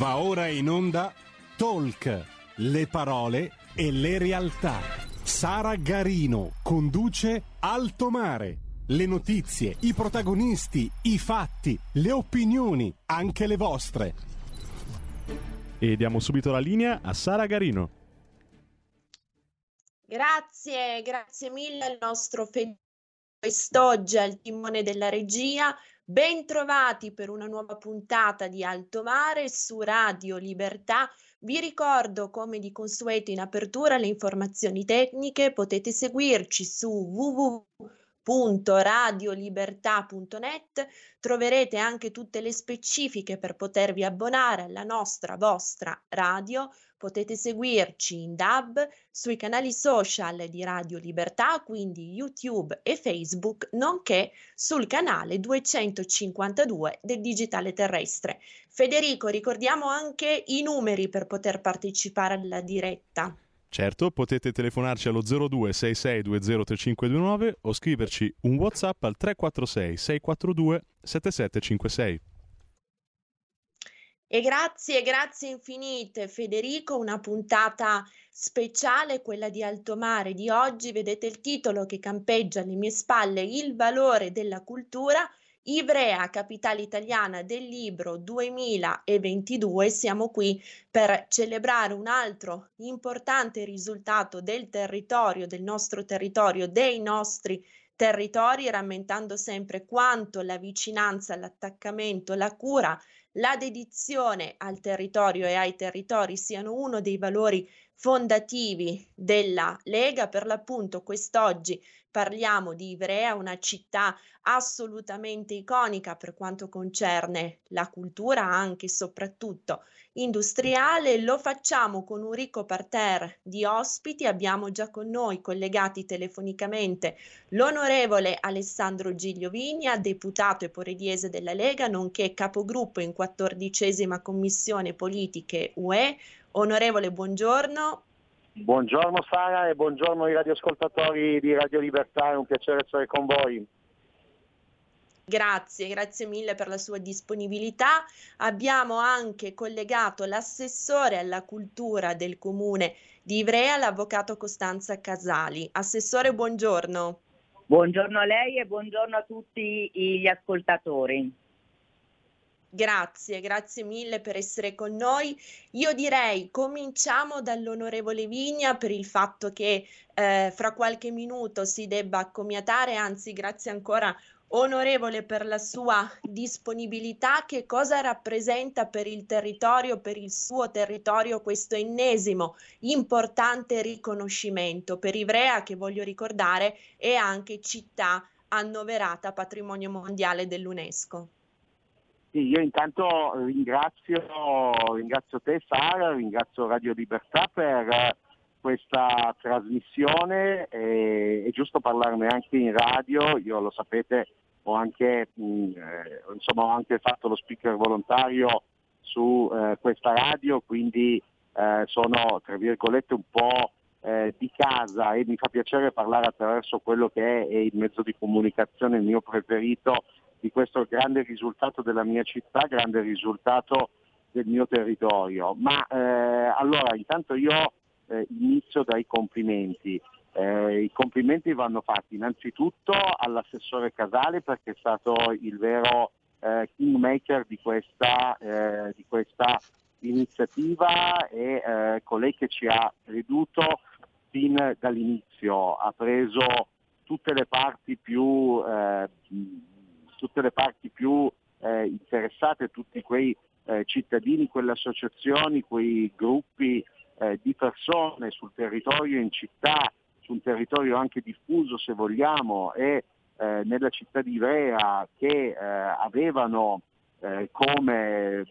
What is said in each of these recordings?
Va ora in onda Talk, le parole e le realtà. Sara Garino conduce Alto Mare. Le notizie, i protagonisti, i fatti, le opinioni, anche le vostre. E diamo subito la linea a Sara Garino. Grazie, grazie mille al nostro Federico quest'oggi al timone della regia. Bentrovati per una nuova puntata di Alto Mare su Radio Libertà. Vi ricordo, come di consueto in apertura, le informazioni tecniche. Potete seguirci su www.radiolibertà.net. Troverete anche tutte le specifiche per potervi abbonare alla nostra vostra radio Potete seguirci in DAB sui canali social di Radio Libertà, quindi YouTube e Facebook, nonché sul canale 252 del Digitale Terrestre. Federico, ricordiamo anche i numeri per poter partecipare alla diretta. Certo, potete telefonarci allo 0266203529 o scriverci un WhatsApp al 346 642 7756. E grazie, grazie infinite Federico, una puntata speciale, quella di Alto Mare di oggi. Vedete il titolo che campeggia alle mie spalle, Il valore della cultura. Ivrea, capitale italiana del libro 2022, siamo qui per celebrare un altro importante risultato del territorio, del nostro territorio, dei nostri territori, rammentando sempre quanto la vicinanza, l'attaccamento, la cura la dedizione al territorio e ai territori siano uno dei valori fondativi della Lega. Per l'appunto, quest'oggi parliamo di Ivrea, una città assolutamente iconica per quanto concerne la cultura, anche e soprattutto industriale. Lo facciamo con un ricco parterre di ospiti. Abbiamo già con noi collegati telefonicamente l'onorevole Alessandro Giglio Vigna, deputato e porediese della Lega, nonché capogruppo in quattordicesima commissione politiche UE. Onorevole, buongiorno. Buongiorno Sara e buongiorno ai radioascoltatori di Radio Libertà, è un piacere essere con voi. Grazie, grazie mille per la sua disponibilità. Abbiamo anche collegato l'assessore alla cultura del comune di Ivrea, l'avvocato Costanza Casali. Assessore, buongiorno. Buongiorno a lei e buongiorno a tutti gli ascoltatori. Grazie, grazie mille per essere con noi. Io direi cominciamo dall'onorevole Vigna per il fatto che eh, fra qualche minuto si debba accomiatare, anzi grazie ancora onorevole per la sua disponibilità, che cosa rappresenta per il territorio, per il suo territorio questo ennesimo importante riconoscimento per Ivrea che voglio ricordare è anche città annoverata patrimonio mondiale dell'UNESCO. Sì, io intanto ringrazio, ringrazio te Sara, ringrazio Radio Libertà per questa trasmissione, è, è giusto parlarne anche in radio, io lo sapete ho anche, mh, mm, eh, insomma, ho anche fatto lo speaker volontario su eh, questa radio, quindi eh, sono tra virgolette un po' eh, di casa e mi fa piacere parlare attraverso quello che è, è il mezzo di comunicazione il mio preferito di questo grande risultato della mia città, grande risultato del mio territorio. Ma eh, allora intanto io inizio dai complimenti. Eh, I complimenti vanno fatti innanzitutto all'assessore Casale perché è stato il vero eh, kingmaker di questa, eh, di questa iniziativa e eh, colei che ci ha creduto fin dall'inizio, ha preso tutte le parti più, eh, tutte le parti più eh, interessate, tutti quei cittadini, quelle associazioni, quei gruppi di persone sul territorio, in città, su un territorio anche diffuso se vogliamo e eh, nella città di Ivrea che eh, avevano eh, come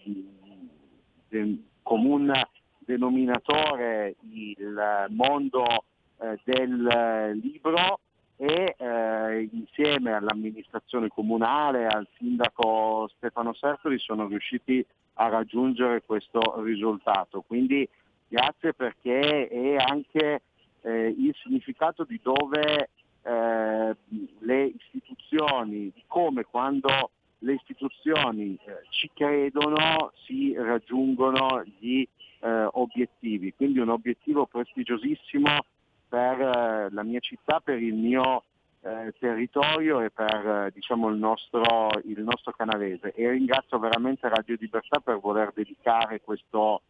de, comune denominatore il mondo eh, del libro e eh, insieme all'amministrazione comunale, al sindaco Stefano Sertori sono riusciti a raggiungere questo risultato. Quindi grazie perché è anche il significato di dove eh, le istituzioni, di come quando le istituzioni eh, ci credono si raggiungono gli eh, obiettivi. Quindi un obiettivo prestigiosissimo per eh, la mia città, per il mio eh, territorio e per eh, diciamo, il, nostro, il, nostro, canavese. E ringrazio veramente Radio Libertà per voler dedicare questo,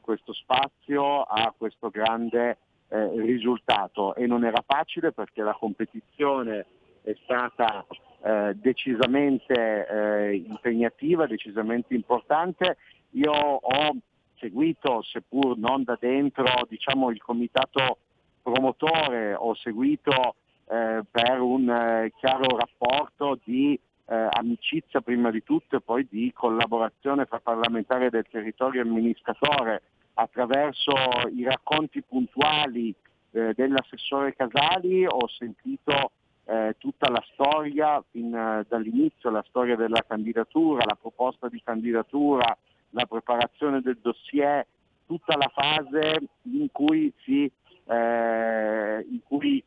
questo spazio a questo grande eh, risultato. E non era facile perché la competizione è stata eh, decisamente eh, impegnativa, decisamente importante. Io ho seguito, seppur non da dentro, diciamo, il comitato promotore, ho seguito eh, per un eh, chiaro rapporto di eh, amicizia prima di tutto e poi di collaborazione fra parlamentari del territorio e amministratore attraverso i racconti puntuali eh, dell'assessore Casali ho sentito eh, tutta la storia fin eh, dall'inizio, la storia della candidatura, la proposta di candidatura, la preparazione del dossier, tutta la fase in cui, si, eh, in cui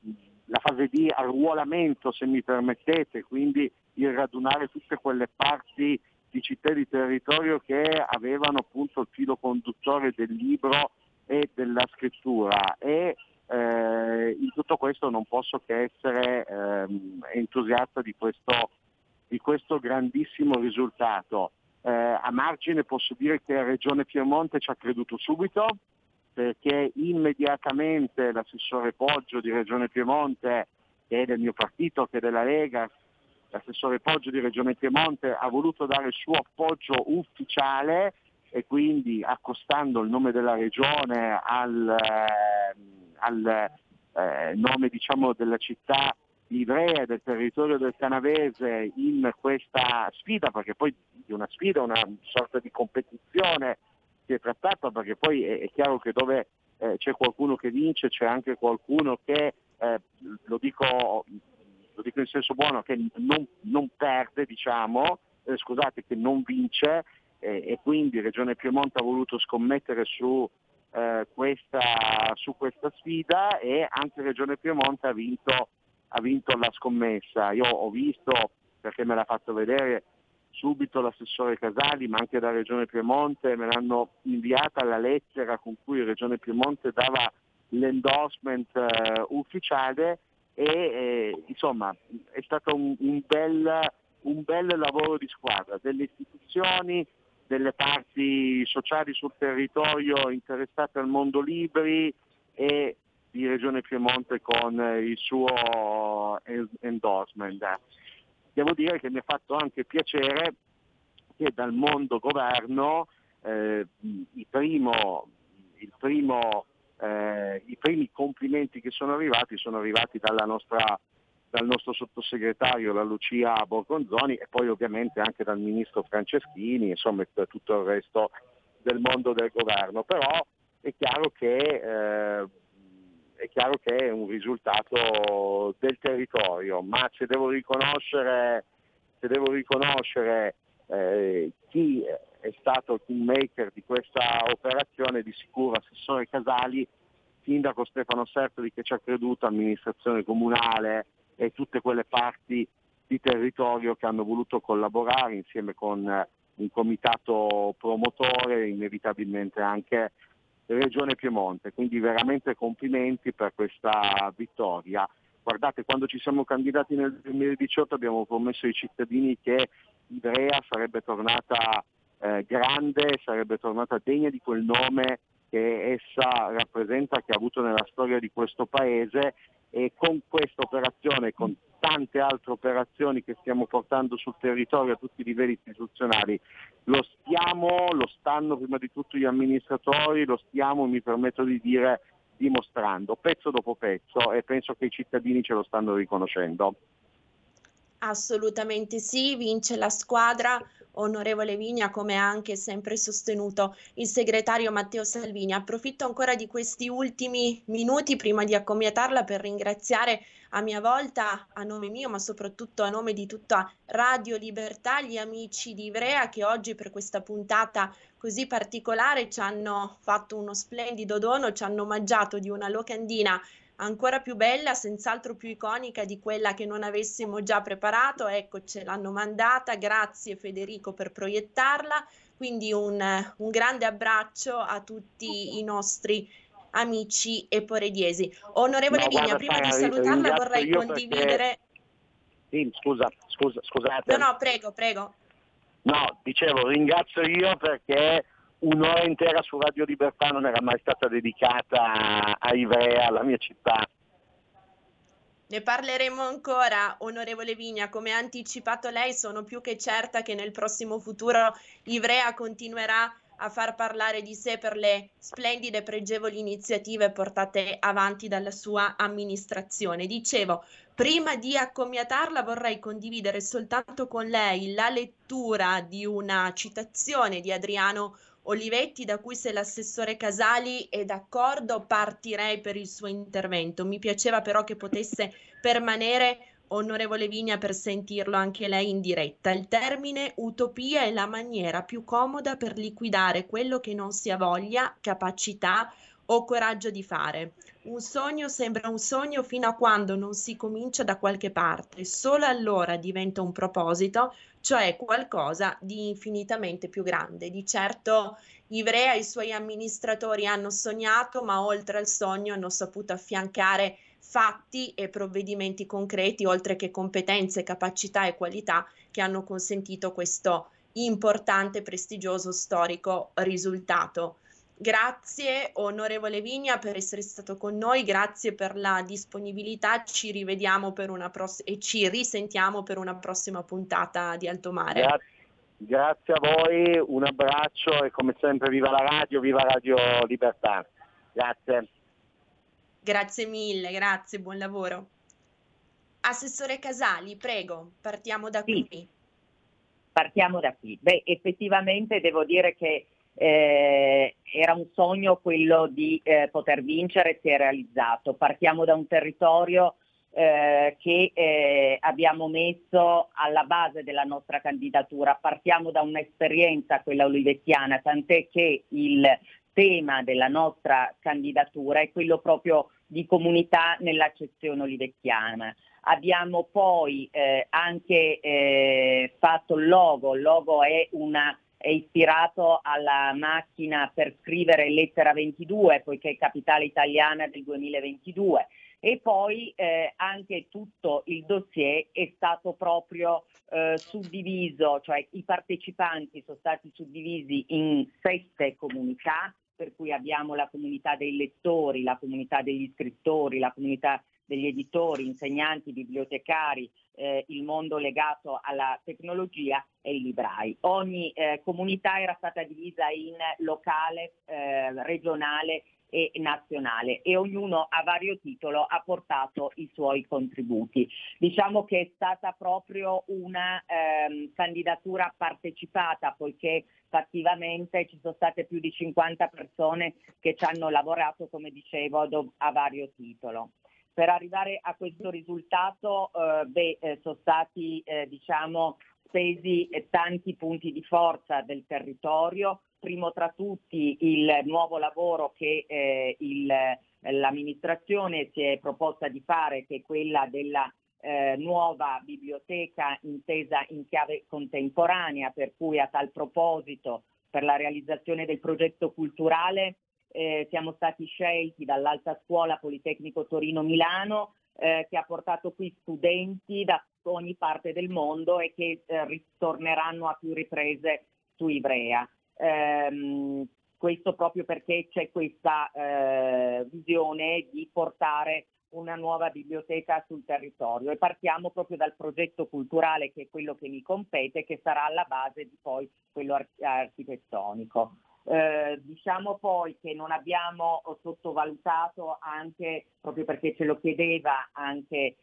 la fase di arruolamento, se mi permettete, quindi il radunare tutte quelle parti di città e di territorio che avevano appunto il filo conduttore del libro e della scrittura e eh, in tutto questo non posso che essere eh, entusiasta di questo, di questo, grandissimo risultato. Eh, a margine posso dire che Regione Piemonte ci ha creduto subito perché immediatamente l'assessore Poggio di Regione Piemonte, che è del mio partito, che è della Lega, l'assessore Poggio di Regione Piemonte ha voluto dare il suo appoggio ufficiale e quindi accostando il nome della regione al, eh, al eh, nome diciamo, della città di Ivrea del territorio del Canavese in questa sfida, perché poi di una sfida, una sorta di competizione si è trattata, perché poi è, è chiaro che dove eh, c'è qualcuno che vince c'è anche qualcuno che, eh, lo, dico, lo, dico, in senso buono, che non, non perde, diciamo, eh, scusate, che non vince e quindi Regione Piemonte ha voluto scommettere su eh, questa, su questa sfida e anche Regione Piemonte ha vinto, ha vinto la scommessa. Io ho visto, perché me l'ha fatto vedere subito l'assessore Casali, ma anche da Regione Piemonte, me l'hanno inviata la lettera con cui Regione Piemonte dava l'endorsement eh, ufficiale e eh, insomma è stato un, un, bel, un bel lavoro di squadra delle istituzioni, delle parti sociali sul territorio interessate al mondo libri e di Regione Piemonte con il suo endorsement. Devo dire che mi ha fatto anche piacere che dal mondo governo eh, il primo, il primo, eh, i primi complimenti che sono arrivati sono arrivati nostra dal nostro sottosegretario, la Lucia Borgonzoni e poi ovviamente anche dal ministro Franceschini, insomma da tutto il resto del mondo del governo. Però è chiaro che, eh, è, chiaro che è un risultato del territorio, ma se devo riconoscere, se devo riconoscere eh, chi è stato il kingmaker di questa operazione, di sicuro Assessore Casali, Sindaco Stefano Sertoli che ci ha creduto, amministrazione comunale, e tutte quelle parti di territorio che hanno voluto collaborare insieme con eh, un comitato promotore, inevitabilmente anche Regione Piemonte. Quindi veramente complimenti per questa vittoria. Guardate, quando ci siamo candidati nel 2018 abbiamo promesso ai cittadini che Ivrea sarebbe tornata eh, grande, sarebbe tornata degna di quel nome che essa rappresenta, che ha avuto nella storia di questo Paese e con questa operazione, con tante altre operazioni che stiamo portando sul territorio a tutti i livelli istituzionali, lo stiamo, lo stanno prima di tutto gli amministratori, lo stiamo, mi permetto di dire, dimostrando pezzo dopo pezzo e penso che i cittadini ce lo stanno riconoscendo. Assolutamente sì, vince la squadra onorevole Vigna, come ha anche sempre sostenuto il segretario Matteo Salvini. Approfitto ancora di questi ultimi minuti prima di accomiatarla per ringraziare a mia volta, a nome mio, ma soprattutto a nome di tutta Radio Libertà, gli amici di Ivrea che oggi per questa puntata così particolare ci hanno fatto uno splendido dono, ci hanno omaggiato di una locandina ancora più bella, senz'altro più iconica di quella che non avessimo già preparato. Ecco, ce l'hanno mandata. Grazie Federico per proiettarla. Quindi un, un grande abbraccio a tutti i nostri amici eporediesi. Onorevole no, Vigna, prima di salutarla vorrei condividere... Perché... Sì, scusa, scusa, scusate. No, no, prego, prego. No, dicevo, ringrazio io perché un'ora intera su Radio Libertà non era mai stata dedicata a Ivrea, la mia città. Ne parleremo ancora, onorevole Vigna. Come ha anticipato lei, sono più che certa che nel prossimo futuro Ivrea continuerà a far parlare di sé per le splendide e pregevoli iniziative portate avanti dalla sua amministrazione. Dicevo, prima di accomiatarla vorrei condividere soltanto con lei la lettura di una citazione di Adriano Olivetti, da cui se l'assessore Casali è d'accordo partirei per il suo intervento. Mi piaceva però che potesse permanere onorevole Vigna, per sentirlo anche lei in diretta. Il termine utopia è la maniera più comoda per liquidare quello che non si ha voglia, capacità o coraggio di fare. Un sogno sembra un sogno fino a quando non si comincia da qualche parte, solo allora diventa un proposito, cioè qualcosa di infinitamente più grande. Di certo Ivrea e i suoi amministratori hanno sognato, ma oltre al sogno hanno saputo affiancare fatti e provvedimenti concreti, oltre che competenze, capacità e qualità che hanno consentito questo importante, prestigioso, storico risultato. Grazie onorevole Vigna per essere stato con noi, grazie per la disponibilità, ci rivediamo per una pross- e ci risentiamo per una prossima puntata di Alto Mare. Grazie. Grazie a voi, un abbraccio e come sempre viva la radio, viva Radio Libertà. Grazie. Grazie mille, grazie, buon lavoro. Assessore Casali, prego, partiamo da sì. qui. Partiamo da qui. Beh, effettivamente devo dire che eh, era un sogno quello di eh, poter vincere, si è realizzato. Partiamo da un territorio eh, che eh, abbiamo messo alla base della nostra candidatura. Partiamo da un'esperienza, quella olivettiana, tant'è che il tema della nostra candidatura è quello proprio di comunità nell'accezione olivecchiana. Abbiamo poi eh, anche eh, fatto il logo, il logo è, una, è, ispirato alla macchina per scrivere lettera 22, poiché è capitale italiana del 2022 e poi eh, anche tutto il dossier è stato proprio eh, suddiviso, cioè i partecipanti sono stati suddivisi in sette comunità per cui abbiamo la comunità dei lettori, la comunità degli scrittori, la comunità degli editori, insegnanti, bibliotecari, eh, il mondo legato alla tecnologia e i librai. Ogni eh, comunità era stata divisa in locale, eh, regionale e nazionale e ognuno a vario titolo ha portato i suoi contributi. Diciamo che è stata proprio una ehm, candidatura partecipata poiché fattivamente ci sono state più di 50 persone che ci hanno lavorato, come dicevo, a vario titolo. Per arrivare a questo risultato eh, beh, eh, sono stati eh, diciamo, spesi eh, tanti punti di forza del territorio, primo tra tutti il nuovo lavoro che eh, il, l'amministrazione si è proposta di fare, che è quella della eh, nuova biblioteca intesa in chiave contemporanea, per cui a tal proposito per la realizzazione del progetto culturale eh, siamo stati scelti dall'Alta Scuola Politecnico Torino Milano eh, che ha portato qui studenti da ogni parte del mondo e che eh, ritorneranno a più riprese su Ivrea. Ehm, questo proprio perché c'è questa eh, visione di portare una nuova biblioteca sul territorio e partiamo proprio dal progetto culturale che è quello che mi compete, che sarà alla base di poi quello architettonico. Eh, diciamo poi che non abbiamo sottovalutato anche, proprio perché ce lo chiedeva anche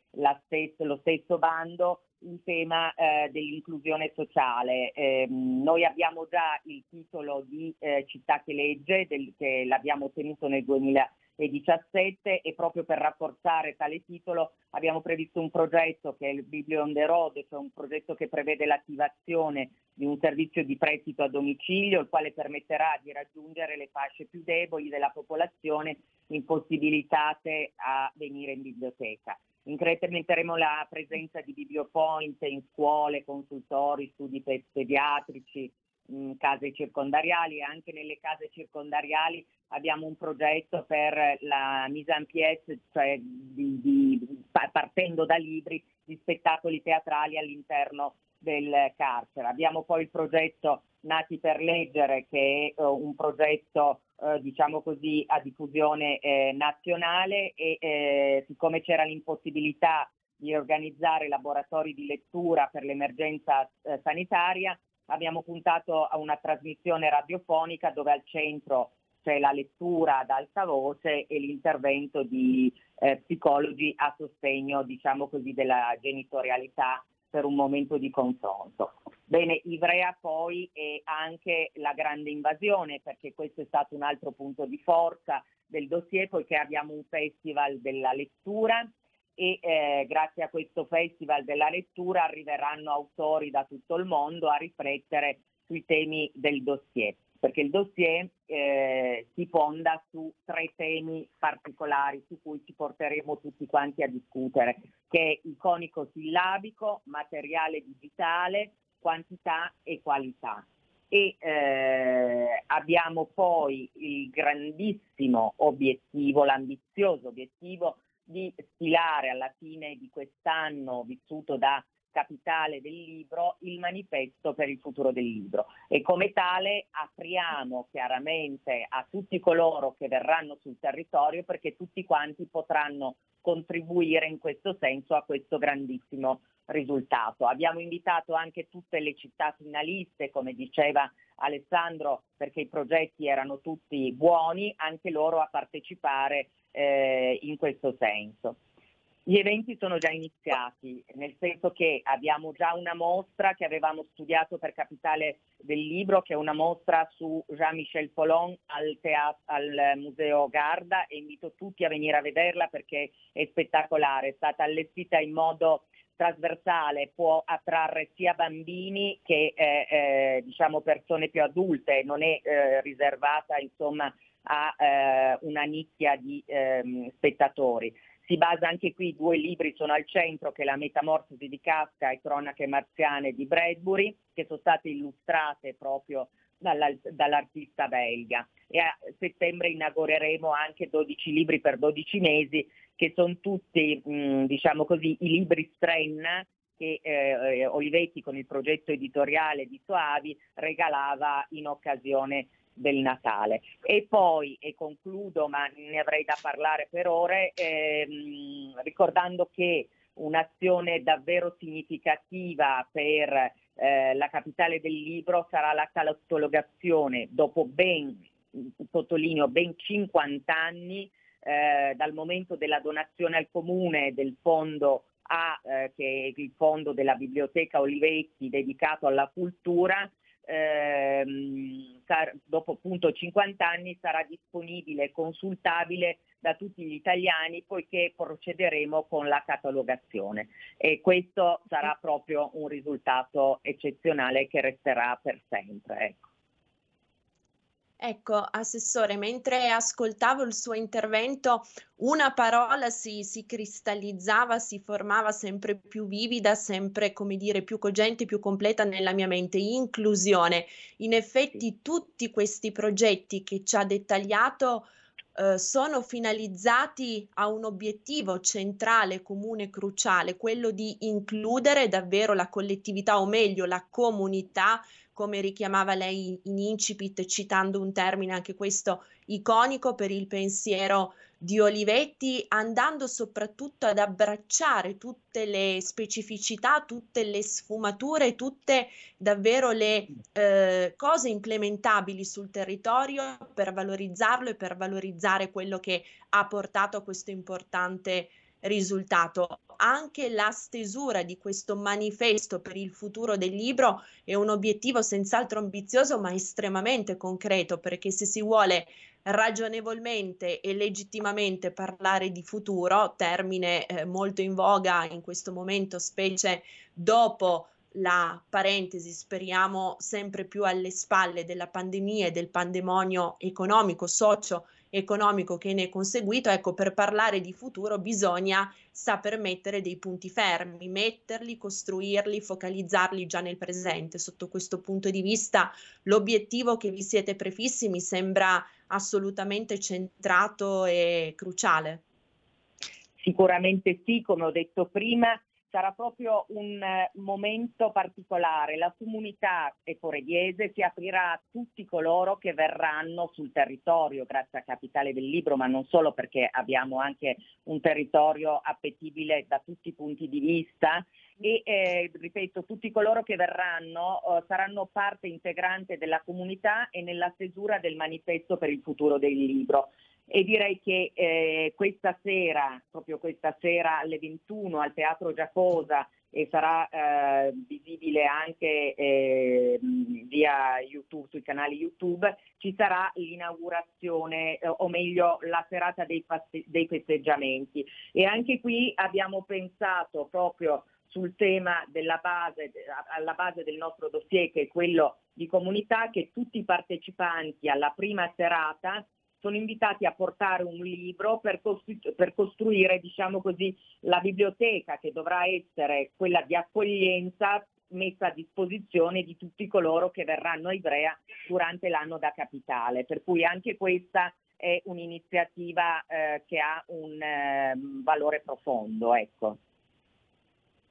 stessa, lo stesso bando, il tema eh, dell'inclusione sociale. Eh, noi abbiamo già il titolo di eh, città che legge, del, che l'abbiamo ottenuto nel 2000 2017 e proprio per rafforzare tale titolo abbiamo previsto un progetto che è il Biblio on the road, cioè un progetto che prevede l'attivazione di un servizio di prestito a domicilio, il quale permetterà di raggiungere le fasce più deboli della popolazione impossibilitate a venire in biblioteca. Incrementeremo la presenza di bibliopoint in scuole, consultori, studi pediatrici, mh, case circondariali e anche nelle case circondariali abbiamo un progetto per la mise en pièce, cioè di, di, partendo da libri di spettacoli teatrali all'interno del carcere. Abbiamo poi il progetto Nati per leggere che è uh, un progetto uh, diciamo così a diffusione eh, nazionale e eh, siccome c'era l'impossibilità di organizzare laboratori di lettura per l'emergenza eh, sanitaria abbiamo puntato a una trasmissione radiofonica dove al centro c'è la lettura ad alta voce e l'intervento di eh, psicologi a sostegno, diciamo così, della genitorialità per un momento di confronto. Bene, Ivrea poi è anche la grande invasione, perché questo è stato un altro punto di forza del dossier, poiché abbiamo un festival della lettura e eh, grazie a questo Festival della lettura arriveranno autori da tutto il mondo a riflettere sui temi del dossier, perché il dossier eh, si fonda su tre temi particolari su cui ci porteremo tutti quanti a discutere, che è iconico sillabico, materiale digitale, quantità e qualità. E eh, abbiamo poi il grandissimo obiettivo, l'ambizioso obiettivo di stilare alla fine di quest'anno vissuto da capitale del libro il manifesto per il futuro del libro e come tale apriamo chiaramente a tutti coloro che verranno sul territorio perché tutti quanti potranno contribuire in questo senso a questo grandissimo risultato. Abbiamo invitato anche tutte le città finaliste, come diceva Alessandro, perché i progetti erano tutti buoni, anche loro a partecipare eh, in questo senso. Gli eventi sono già iniziati, nel senso che abbiamo già una mostra che avevamo studiato per Capitale del Libro, che è una mostra su Jean-Michel Polon al, teatro, al Museo Garda. E invito tutti a venire a vederla perché è spettacolare, è stata allestita in modo trasversale, può attrarre sia bambini che eh, eh, diciamo persone più adulte, non è eh, riservata insomma a eh, una nicchia di ehm, spettatori. Si basa anche qui, due libri sono al centro, che è La Metamorfosi di Kafka e Cronache marziane di Bradbury, che sono state illustrate proprio dall'artista belga. E a settembre inaugureremo anche 12 libri per 12 mesi, che sono tutti, mh, diciamo così, i libri Strenna che eh, Olivetti con il progetto editoriale di Soavi regalava in occasione del Natale. E poi, e concludo, ma ne avrei da parlare per ore, ehm, ricordando che un'azione davvero significativa per eh, la capitale del libro sarà la catalogazione dopo ben, sottolineo, ben 50 anni eh, dal momento della donazione al comune del fondo A, eh, che è il fondo della biblioteca Olivetti dedicato alla cultura, ehm, dopo appunto 50 anni sarà disponibile e consultabile da tutti gli italiani poiché procederemo con la catalogazione e questo sarà proprio un risultato eccezionale che resterà per sempre. Ecco. Ecco, Assessore, mentre ascoltavo il suo intervento, una parola si, si, cristallizzava, si formava sempre più vivida, sempre, come dire, più cogente, più completa nella mia mente, inclusione. In effetti tutti questi progetti che ci ha dettagliato eh, sono finalizzati a un obiettivo centrale, comune, cruciale, quello di includere davvero la collettività o meglio la comunità come richiamava lei in incipit, citando un termine anche questo iconico per il pensiero di Olivetti, andando soprattutto ad abbracciare tutte le specificità, tutte le sfumature, tutte davvero le eh, cose implementabili sul territorio per valorizzarlo e per valorizzare quello che ha portato a questo importante risultato. Anche la stesura di questo manifesto per il futuro del libro è un obiettivo senz'altro ambizioso ma estremamente concreto perché se si vuole ragionevolmente e legittimamente parlare di futuro, termine eh, molto in voga in questo momento, specie dopo la parentesi, speriamo sempre più alle spalle della pandemia e del pandemonio economico, socio-economico che ne è conseguito, ecco, per parlare di futuro bisogna saper mettere dei punti fermi, metterli, costruirli, focalizzarli già nel presente. Sotto questo punto di vista, l'obiettivo che vi siete prefissi mi sembra assolutamente centrato e cruciale. Sicuramente sì, come ho detto prima, sarà proprio un eh, momento particolare. La comunità ecorediese si aprirà a tutti coloro che verranno sul territorio, grazie a Capitale del Libro, ma non solo perché abbiamo anche un territorio appetibile da tutti i punti di vista e eh, ripeto, tutti coloro che verranno eh, saranno parte integrante della comunità e nella stesura del manifesto per il futuro del libro e direi che eh, questa sera, proprio questa sera alle 21 al Teatro Giacosa e sarà eh, visibile anche eh, via YouTube, sui canali YouTube, ci sarà l'inaugurazione, eh, o meglio la serata dei, feste- dei festeggiamenti. E anche qui abbiamo pensato proprio sul tema della base, alla base del nostro dossier, che è quello di comunità, che tutti i partecipanti alla prima serata sono invitati a portare un libro per, costru- per costruire, diciamo così, la biblioteca che dovrà essere quella di accoglienza messa a disposizione di tutti coloro che verranno a Ivrea durante l'anno da capitale. Per cui anche questa è un'iniziativa eh, che ha un eh, valore profondo. Ecco.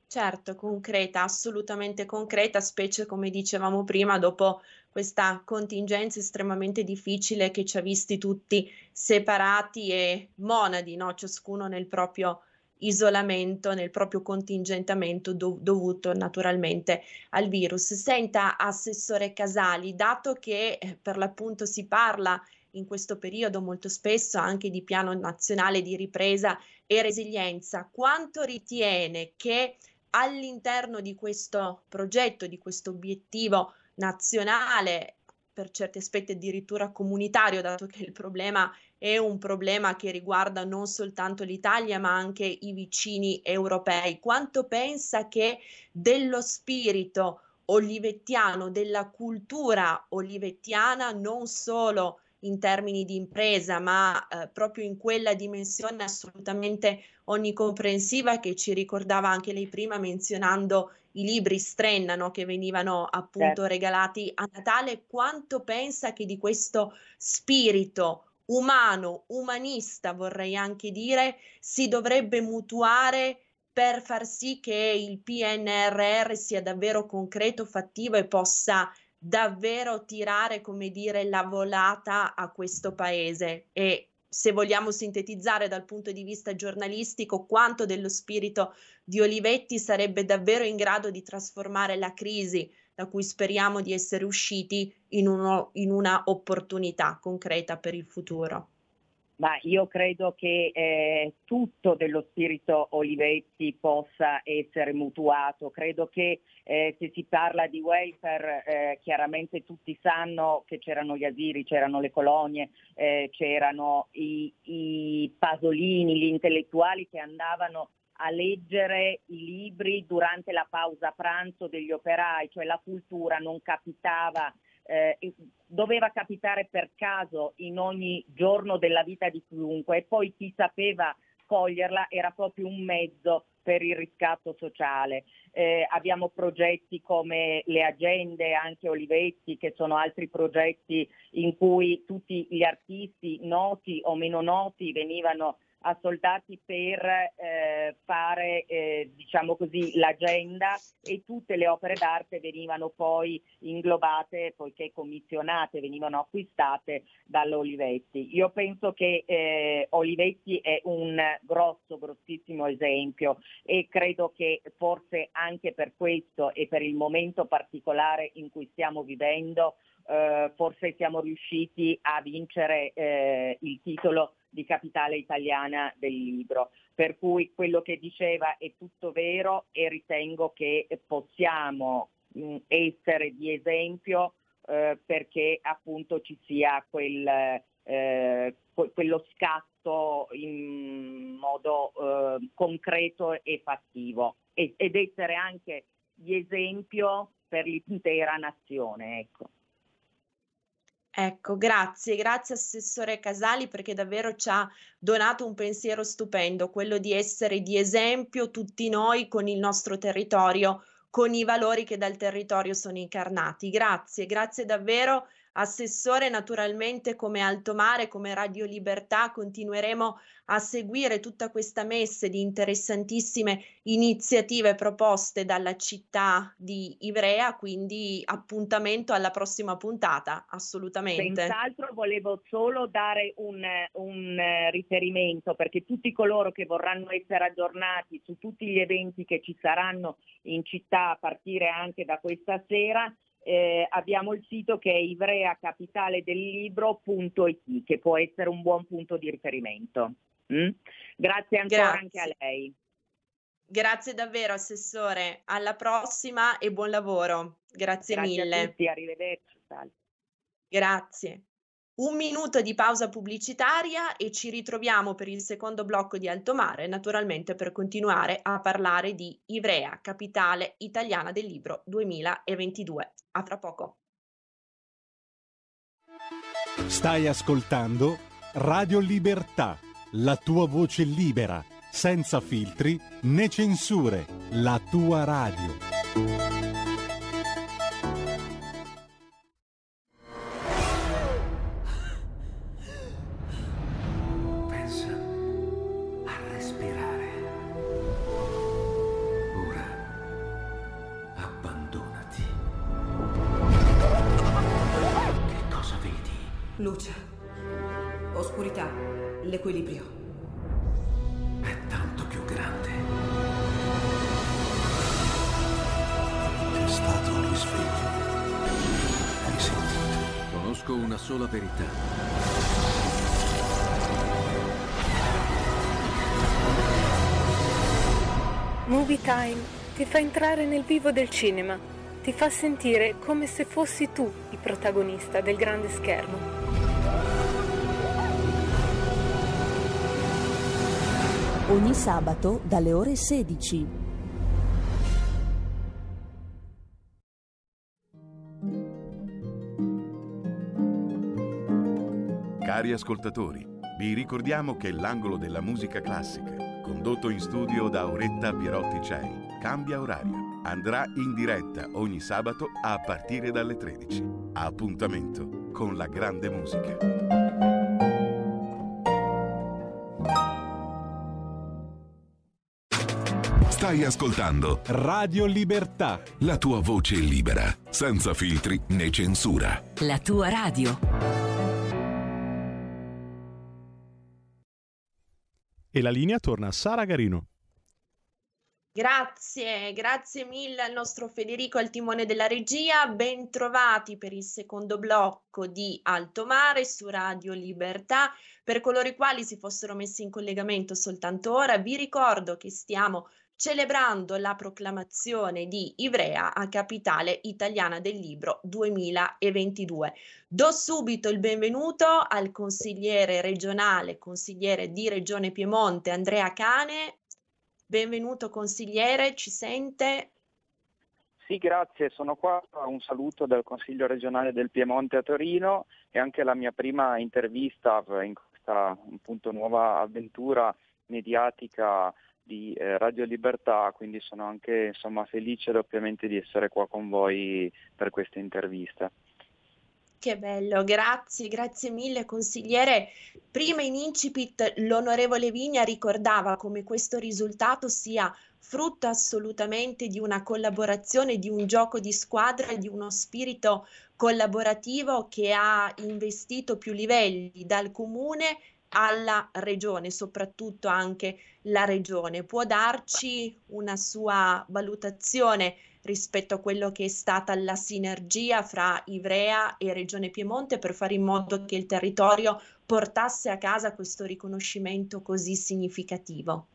Certo, concreta, assolutamente concreta, specie come dicevamo prima, dopo questa contingenza estremamente difficile che ci ha visti tutti separati e monadi, no? ciascuno nel proprio isolamento, nel proprio contingentamento do- dovuto naturalmente al virus. Senta, Assessore Casali, dato che eh, per l'appunto si parla in questo periodo molto spesso anche di piano nazionale di ripresa e resilienza, quanto ritiene che all'interno di questo progetto, di questo obiettivo nazionale, per certi aspetti addirittura comunitario, dato che il problema è un problema che riguarda non soltanto l'Italia, ma anche i vicini europei. Quanto pensa che dello spirito olivettiano, della cultura olivettiana, non solo in termini di impresa, ma eh, proprio in quella dimensione assolutamente onnicomprensiva che ci ricordava anche lei prima menzionando i libri Strenna no, che venivano appunto certo. regalati a Natale, quanto pensa che di questo spirito umano, umanista vorrei anche dire, si dovrebbe mutuare per far sì che il PNRR sia davvero concreto, fattivo e possa davvero tirare, come dire, la volata a questo paese e se vogliamo sintetizzare dal punto di vista giornalistico, quanto dello spirito di Olivetti sarebbe davvero in grado di trasformare la crisi da cui speriamo di essere usciti in, uno, in una opportunità concreta per il futuro. Ma io credo che eh, tutto dello spirito Olivetti possa essere mutuato. Credo che eh, se si parla di welfare, eh, chiaramente tutti sanno che c'erano gli asili, c'erano le colonie, eh, c'erano i, i pasolini, gli intellettuali che andavano a leggere i libri durante la pausa pranzo degli operai, cioè la cultura non capitava eh, doveva capitare per caso in ogni giorno della vita di chiunque e poi chi sapeva coglierla era proprio un mezzo per il riscatto sociale. Eh, abbiamo progetti come le agende, anche Olivetti, che sono altri progetti in cui tutti gli artisti noti o meno noti venivano a soldati per eh, fare eh, diciamo così, l'agenda e tutte le opere d'arte venivano poi inglobate, poiché commissionate, venivano acquistate dall'Olivetti. Io penso che eh, Olivetti è un grosso, grossissimo esempio e credo che forse anche per questo e per il momento particolare in cui stiamo vivendo, eh, forse siamo riusciti a vincere eh, il titolo di capitale italiana del libro. Per cui quello che diceva è tutto vero e ritengo che possiamo mh, essere di esempio eh, perché appunto ci sia quel, eh, quello scatto in modo eh, concreto e fattivo ed essere anche di esempio per l'intera nazione. Ecco. Ecco, grazie, grazie Assessore Casali perché davvero ci ha donato un pensiero stupendo, quello di essere di esempio tutti noi con il nostro territorio, con i valori che dal territorio sono incarnati. Grazie, grazie davvero Assessore, naturalmente come Alto Mare, come Radio Libertà, continueremo a seguire tutta questa messe di interessantissime iniziative proposte dalla città di Ivrea, quindi appuntamento alla prossima puntata, assolutamente. Senz'altro volevo solo dare un, un riferimento perché tutti coloro che vorranno essere aggiornati su tutti gli eventi che ci saranno in città a partire anche da questa sera, eh, abbiamo il sito che è ivreacapitaledelibro.it che può essere un buon punto di riferimento. Mm? Grazie ancora Grazie. anche a lei. Grazie davvero Assessore, alla prossima e buon lavoro. Grazie, Grazie mille. A tutti, arrivederci. Grazie. Un minuto di pausa pubblicitaria e ci ritroviamo per il secondo blocco di Alto Mare, naturalmente per continuare a parlare di Ivrea, capitale italiana del libro 2022. A tra poco. Stai ascoltando Radio Libertà, la tua voce libera, senza filtri né censure, la tua radio. Entrare nel vivo del cinema, ti fa sentire come se fossi tu il protagonista del grande schermo. ogni sabato dalle ore 16. Cari ascoltatori, vi ricordiamo che l'angolo della musica classica, condotto in studio da Auretta Pierotti Cei, cambia orario. Andrà in diretta ogni sabato a partire dalle 13. Appuntamento con la grande musica. Stai ascoltando Radio Libertà. La tua voce libera, senza filtri né censura. La tua radio. E la linea torna a Sara Garino. Grazie, grazie mille al nostro Federico al timone della regia. Bentrovati per il secondo blocco di Alto Mare su Radio Libertà. Per coloro i quali si fossero messi in collegamento soltanto ora, vi ricordo che stiamo celebrando la proclamazione di Ivrea a capitale italiana del libro 2022. Do subito il benvenuto al consigliere regionale, consigliere di Regione Piemonte Andrea Cane. Benvenuto consigliere, ci sente? Sì, grazie, sono qua. Un saluto dal Consiglio regionale del Piemonte a Torino e anche la mia prima intervista in questa appunto, nuova avventura mediatica di eh, Radio Libertà, quindi sono anche insomma, felice doppiamente di essere qua con voi per questa intervista. Che bello, grazie, grazie mille consigliere. Prima in incipit l'onorevole Vigna ricordava come questo risultato sia frutto assolutamente di una collaborazione, di un gioco di squadra, di uno spirito collaborativo che ha investito più livelli dal comune alla regione, soprattutto anche la regione. Può darci una sua valutazione rispetto a quello che è stata la sinergia fra Ivrea e Regione Piemonte per fare in modo che il territorio portasse a casa questo riconoscimento così significativo.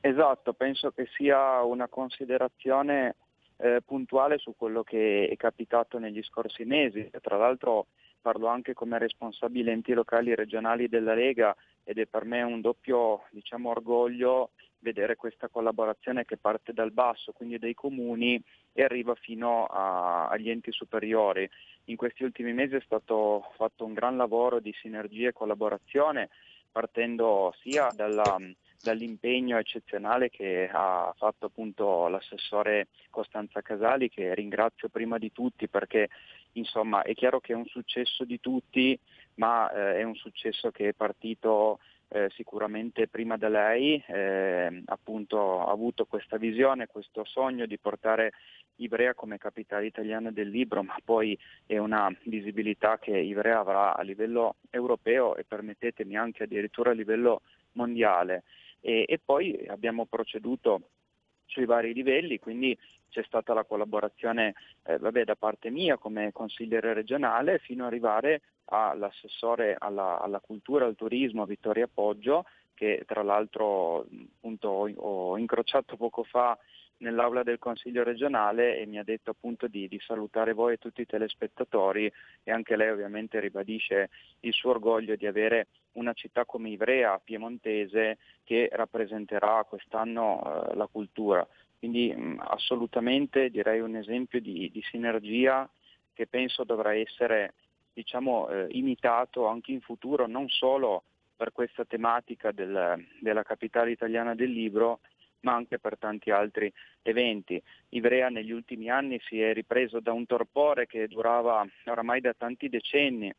Esatto, penso che sia una considerazione eh, puntuale su quello che è capitato negli scorsi mesi. Tra l'altro parlo anche come responsabile enti locali e regionali della Lega ed è per me un doppio diciamo, orgoglio vedere questa collaborazione che parte dal basso, quindi dai comuni, e arriva fino a, agli enti superiori. In questi ultimi mesi è stato fatto un gran lavoro di sinergia e collaborazione, partendo sia dalla dall'impegno eccezionale che ha fatto appunto l'assessore Costanza Casali, che ringrazio prima di tutti perché insomma è chiaro che è un successo di tutti, ma eh, è un successo che è partito eh, sicuramente prima da lei, eh, appunto ha avuto questa visione, questo sogno di portare Ivrea come capitale italiana del libro, ma poi è una visibilità che Ivrea avrà a livello europeo e permettetemi anche addirittura a livello mondiale. E, e poi abbiamo proceduto sui vari livelli, quindi c'è stata la collaborazione eh, vabbè, da parte mia come consigliere regionale fino ad arrivare all'assessore alla, alla cultura e al turismo Vittoria Poggio che tra l'altro appunto, ho incrociato poco fa nell'aula del Consiglio regionale e mi ha detto appunto di, di, salutare voi e tutti i telespettatori e anche lei ovviamente ribadisce il suo orgoglio di avere una città come Ivrea, piemontese, che rappresenterà quest'anno eh, la cultura. Quindi mh, assolutamente direi un esempio di, di, sinergia che penso dovrà essere diciamo, eh, imitato anche in futuro, non solo per questa tematica del, della capitale italiana del libro, ma anche per tanti altri eventi. Ivrea negli ultimi anni si è ripreso da un torpore che durava oramai da tanti decenni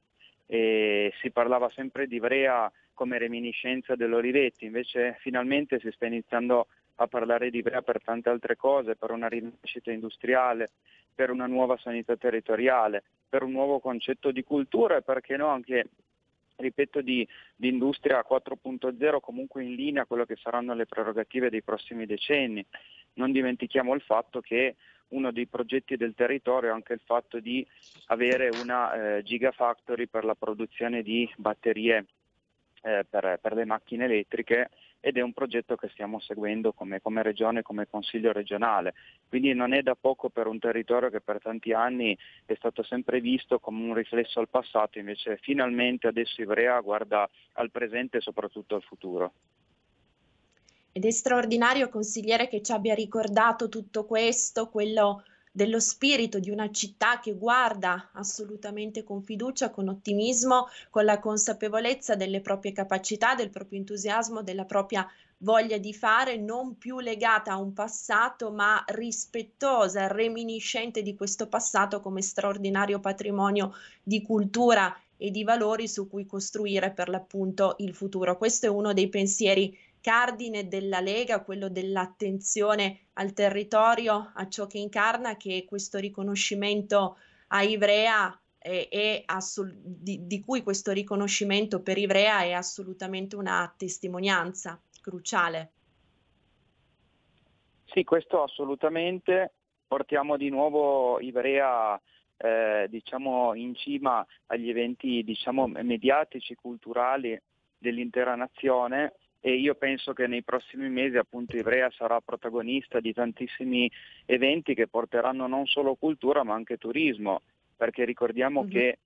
e si parlava sempre di Ivrea come reminiscenza dell'Olivetti, invece finalmente si sta iniziando a parlare di Ivrea per tante altre cose, per una rinascita industriale, per una nuova sanità territoriale, per un nuovo concetto di cultura e perché no anche ripeto, di, di, industria 4.0 comunque in linea a quello che saranno le prerogative dei prossimi decenni. Non dimentichiamo il fatto che uno dei progetti del territorio è anche il fatto di avere una eh, gigafactory per la produzione di batterie eh, per, per le macchine elettriche ed è un progetto che stiamo seguendo come, come regione, come consiglio regionale. Quindi non è da poco per un territorio che per tanti anni è stato sempre visto come un riflesso al passato, invece finalmente adesso Ivrea guarda al presente e soprattutto al futuro. Ed è straordinario, consigliere, che ci abbia ricordato tutto questo, quello dello spirito di una città che guarda assolutamente con fiducia, con ottimismo, con la consapevolezza delle proprie capacità, del proprio entusiasmo, della propria voglia di fare, non più legata a un passato, ma rispettosa, reminiscente di questo passato come straordinario patrimonio di cultura e di valori su cui costruire per l'appunto il futuro. Questo è uno dei pensieri cardine della Lega, quello dell'attenzione al territorio, a ciò che incarna, che questo riconoscimento a Ivrea è, è assul- di, di cui questo riconoscimento per Ivrea è assolutamente una testimonianza cruciale. Sì, questo assolutamente. Portiamo di nuovo Ivrea eh, diciamo in cima agli eventi diciamo, mediatici, culturali dell'intera nazione e io penso che nei prossimi mesi appunto Ivrea sarà protagonista di tantissimi eventi che porteranno non solo cultura ma anche turismo, perché ricordiamo uh-huh. che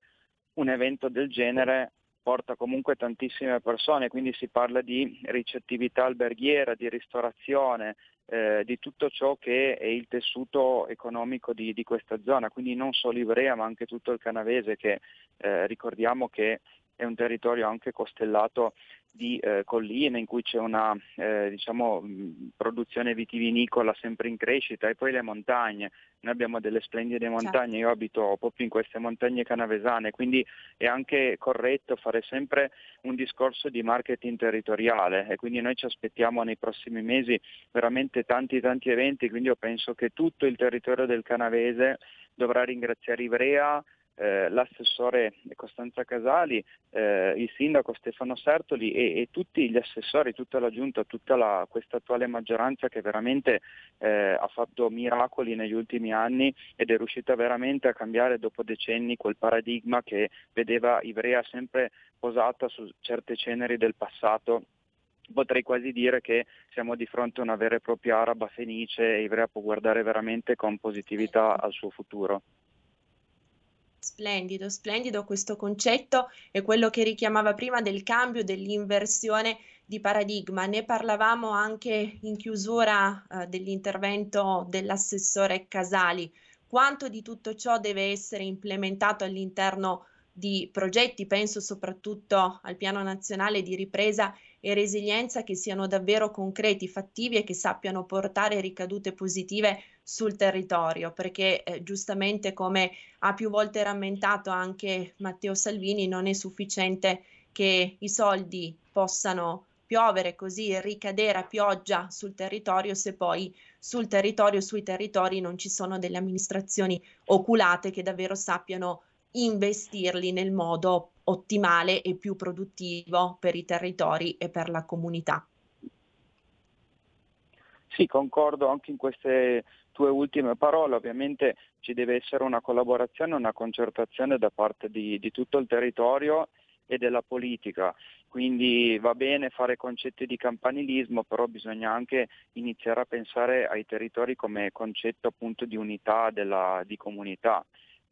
un evento del genere porta comunque tantissime persone, quindi si parla di ricettività alberghiera, di ristorazione, eh, di tutto ciò che è il tessuto economico di, di, questa zona, quindi non solo Ivrea ma anche tutto il canavese che eh, ricordiamo che è un territorio anche costellato di eh, colline in cui c'è una eh, diciamo, produzione vitivinicola sempre in crescita e poi le montagne. Noi abbiamo delle splendide certo. montagne, io abito proprio in queste montagne canavesane, quindi è anche corretto fare sempre un discorso di marketing territoriale e quindi noi ci aspettiamo nei prossimi mesi veramente tanti tanti eventi, quindi io penso che tutto il territorio del canavese dovrà ringraziare Ivrea eh, l'assessore Costanza Casali, eh, il sindaco Stefano Sertoli e, e, tutti gli assessori, tutta la giunta, tutta la, questa attuale maggioranza che veramente eh, ha fatto miracoli negli ultimi anni ed è riuscita veramente a cambiare dopo decenni quel paradigma che vedeva Ivrea sempre posata su certe ceneri del passato potrei quasi dire che siamo di fronte a una vera e propria araba fenice e Ivrea può guardare veramente con positività al suo futuro. Splendido, splendido questo concetto e quello che richiamava prima del cambio, dell'inversione di paradigma. Ne parlavamo anche in chiusura eh, dell'intervento dell'assessore Casali. Quanto di tutto ciò deve essere implementato all'interno di progetti, penso soprattutto al piano nazionale di ripresa e resilienza che siano davvero concreti, fattivi e che sappiano portare ricadute positive sul territorio, perché eh, giustamente come ha più volte rammentato anche Matteo Salvini, non è sufficiente che i soldi possano piovere così ricadere a pioggia sul territorio se poi sul territorio, sui territori non ci sono delle amministrazioni oculate che davvero sappiano investirli nel modo ottimale e più produttivo per i territori e per la comunità. Sì, concordo anche in queste tue ultime parole. Ovviamente ci deve essere una collaborazione, una concertazione da parte di, di tutto il territorio e della politica. Quindi va bene fare concetti di campanilismo, però bisogna anche iniziare a pensare ai territori come concetto appunto di unità della, di comunità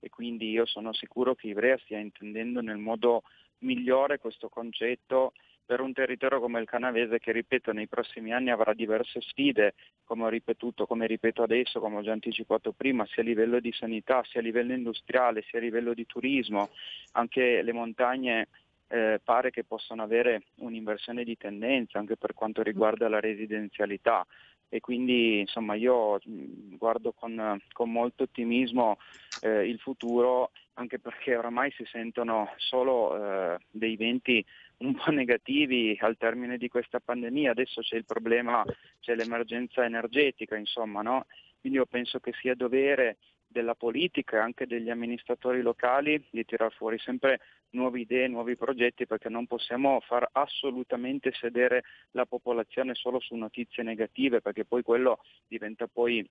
e quindi io sono sicuro che Ivrea stia intendendo nel modo migliore questo concetto per un territorio come il canavese che, ripeto, nei prossimi anni avrà diverse sfide, come ho ripetuto, come ripeto adesso, come ho già anticipato prima, sia a livello di sanità, sia a livello industriale, sia a livello di turismo. Anche le montagne eh, pare che possano avere un'inversione di tendenza anche per quanto riguarda la residenzialità e quindi insomma io guardo con, con molto ottimismo eh, il futuro anche perché oramai si sentono solo eh, dei venti un po' negativi al termine di questa pandemia, adesso c'è il problema, c'è l'emergenza energetica, insomma, no? Quindi io penso che sia dovere della politica e anche degli amministratori locali di tirar fuori sempre nuove idee, nuovi progetti perché non possiamo far assolutamente sedere la popolazione solo su notizie negative perché poi quello diventa poi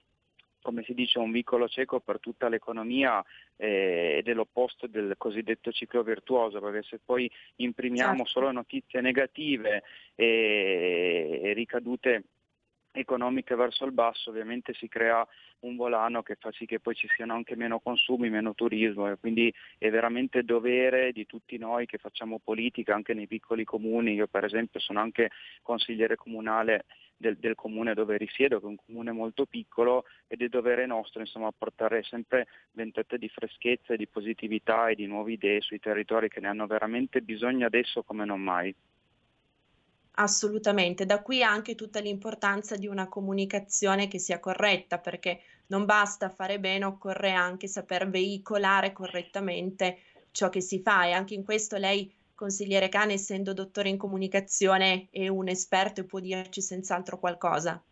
come si dice, un vicolo cieco per tutta l'economia eh, ed è l'opposto del cosiddetto ciclo virtuoso, perché se poi imprimiamo certo. solo notizie negative e, e ricadute economiche verso il basso, ovviamente si crea un volano che fa sì che poi ci siano anche meno consumi, meno turismo e quindi è veramente dovere di tutti noi che facciamo politica anche nei piccoli comuni. Io per esempio sono anche consigliere comunale del, del, comune dove risiedo, che è un comune molto piccolo ed è dovere nostro insomma, portare sempre ventette di freschezza e di positività e di nuove idee sui territori che ne hanno veramente bisogno adesso come non mai. Assolutamente, da qui anche tutta l'importanza di una comunicazione che sia corretta, perché non basta fare bene, occorre anche saper veicolare correttamente ciò che si fa e anche in questo lei, consigliere Cane, essendo dottore in comunicazione, è un esperto e può dirci senz'altro qualcosa.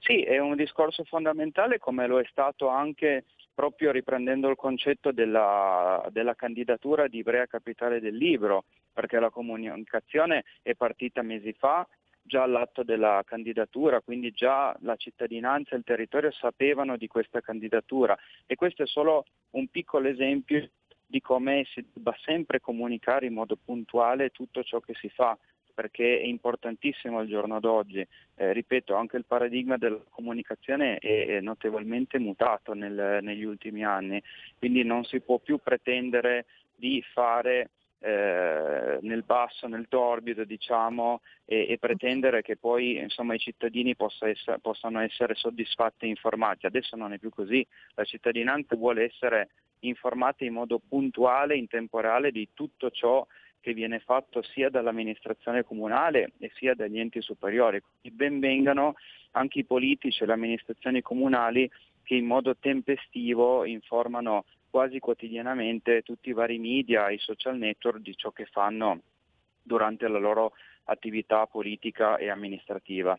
Sì, è un discorso fondamentale come lo è stato anche proprio riprendendo il concetto della, della candidatura di Ivrea Capitale del Libro, perché la comunicazione è partita mesi fa, già all'atto della candidatura, quindi già la cittadinanza e il territorio sapevano di questa candidatura. E questo è solo un piccolo esempio di come si debba sempre comunicare in modo puntuale tutto ciò che si fa perché è importantissimo al giorno d'oggi. Eh, ripeto, anche il paradigma della comunicazione è, notevolmente mutato nel, negli ultimi anni, quindi non si può più pretendere di fare eh, nel basso, nel torbido, diciamo, e, e pretendere che poi insomma, i cittadini possa essere, possano essere soddisfatti e informati. Adesso non è più così, la cittadinanza vuole essere informata in modo puntuale, in tempo reale di tutto ciò che viene fatto sia dall'amministrazione comunale e sia dagli enti superiori. Quindi benvengano anche i politici e le amministrazioni comunali che in modo tempestivo informano quasi quotidianamente tutti i vari media, i social network di ciò che fanno durante la loro attività politica e amministrativa.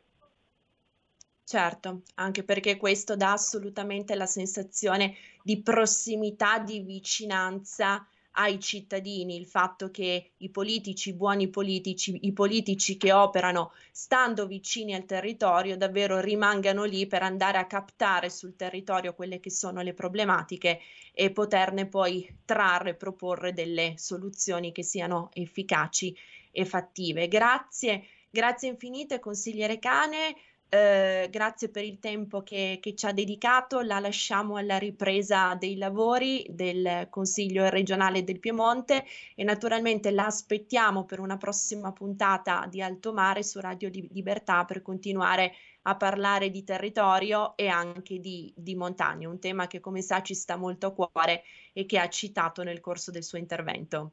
Certo, anche perché questo dà assolutamente la sensazione di prossimità, di vicinanza ai cittadini, il fatto che i politici, i buoni politici, i politici che operano stando vicini al territorio davvero rimangano lì per andare a captare sul territorio quelle che sono le problematiche e poterne poi trarre e proporre delle soluzioni che siano efficaci e fattive. Grazie, grazie infinite consigliere Cane. Eh, grazie per il tempo che, che, ci ha dedicato, la lasciamo alla ripresa dei lavori del Consiglio regionale del Piemonte e naturalmente la aspettiamo per una prossima puntata di Alto Mare su Radio Libertà per continuare a parlare di territorio e anche di, di montagna, un tema che come sa ci sta molto a cuore e che ha citato nel corso del suo intervento.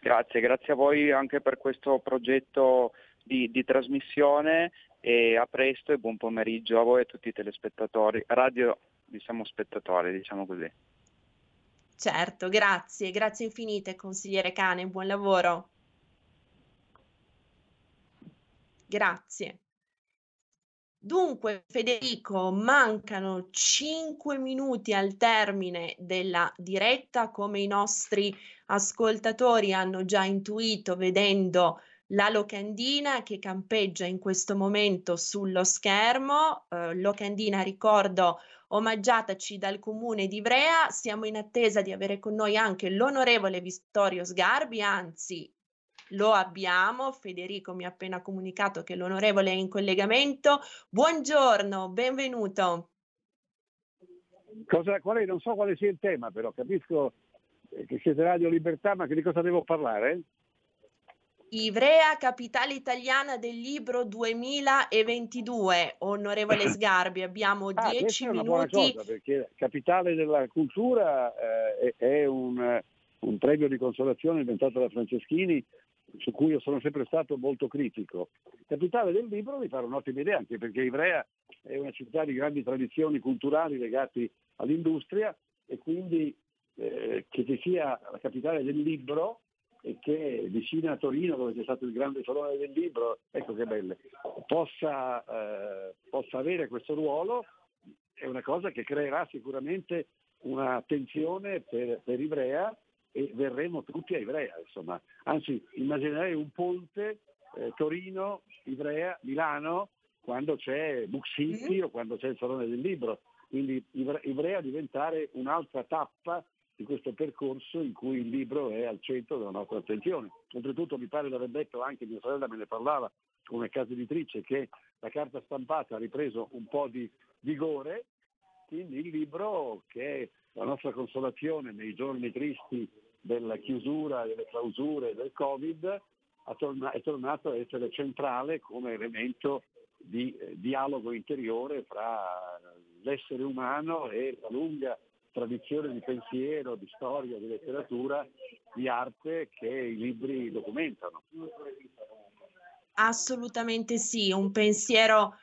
Grazie, grazie a voi anche per questo progetto di, di trasmissione e a presto e buon pomeriggio a voi e a tutti i telespettatori, radio diciamo spettatori, diciamo così. Certo, grazie, grazie infinite consigliere Cane, buon lavoro. Grazie. Dunque, Federico, mancano 5 minuti al termine della diretta, come i nostri ascoltatori hanno già intuito vedendo la locandina che campeggia in questo momento sullo schermo, eh, locandina ricordo omaggiataci dal comune di Ivrea, siamo in attesa di avere con noi anche l'onorevole Vittorio Sgarbi, anzi lo abbiamo, Federico mi ha appena comunicato che l'onorevole è in collegamento. Buongiorno, benvenuto. Cosa, quale, non so quale sia il tema, però capisco che siete Radio Libertà, ma che di cosa devo parlare? Ivrea, capitale italiana del libro 2022. Onorevole Sgarbi, abbiamo ah, dieci minuti. Cosa, perché capitale della cultura eh, è un, un, premio di consolazione inventato da Franceschini su cui io sono sempre stato molto critico. Capitale del libro mi pare un'ottima idea, anche perché Ivrea è una città di grandi tradizioni culturali legate all'industria e quindi eh, che ci sia la capitale del libro e che vicino a Torino, dove c'è stato il grande salone del libro, ecco che belle, possa, eh, possa avere questo ruolo, è una cosa che creerà sicuramente un'attenzione per, per Ivrea e verremo tutti a Ivrea, insomma. Anzi, immaginerei un ponte eh, Torino, Ivrea, Milano, quando c'è Book City mm-hmm. o quando c'è il Salone del Libro. Quindi Ivrea diventare un'altra tappa di questo percorso in cui il libro è al centro della nostra attenzione. Oltretutto mi pare l'aver detto anche mia sorella me ne parlava come casa editrice che la carta stampata ha ripreso un po' di vigore, quindi il libro che è la nostra consolazione nei giorni tristi della chiusura, delle clausure, del Covid, è tornato a essere centrale come elemento di eh, dialogo interiore fra l'essere umano e la lunga tradizione di pensiero, di storia, di letteratura, di arte che i libri documentano. Assolutamente sì, un pensiero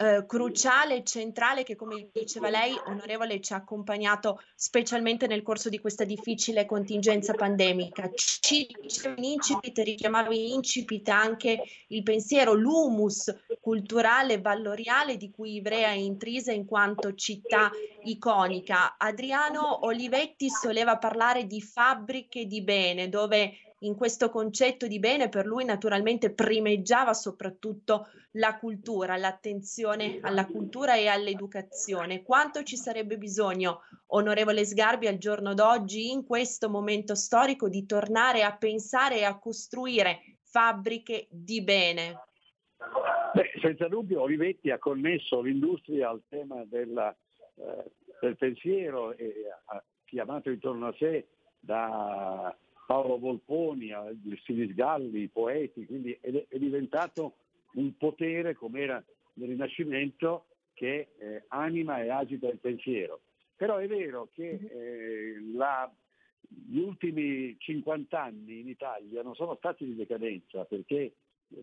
eh, cruciale e centrale che, come diceva lei, onorevole, ci ha accompagnato specialmente nel corso di questa difficile contingenza pandemica. Ci diceva in incipit, richiamava in incipit anche il pensiero, l'humus culturale e valoriale di cui Ivrea è intrisa in quanto città iconica. Adriano Olivetti soleva parlare di fabbriche di bene, dove in questo concetto di bene per lui naturalmente primeggiava soprattutto la cultura, l'attenzione alla cultura e all'educazione. Quanto ci sarebbe bisogno, onorevole Sgarbi, al giorno d'oggi, in questo momento storico, di tornare a pensare e a costruire fabbriche di bene? Beh, senza dubbio Olivetti ha connesso l'industria al tema della, eh, del pensiero e ha chiamato intorno a sé da Paolo Volponi, Silis Galli, i poeti, quindi è, è diventato un potere come era nel Rinascimento che eh, anima e agita il pensiero. Però è vero che mhm. eh, la, gli ultimi 50 anni in Italia non sono stati di decadenza perché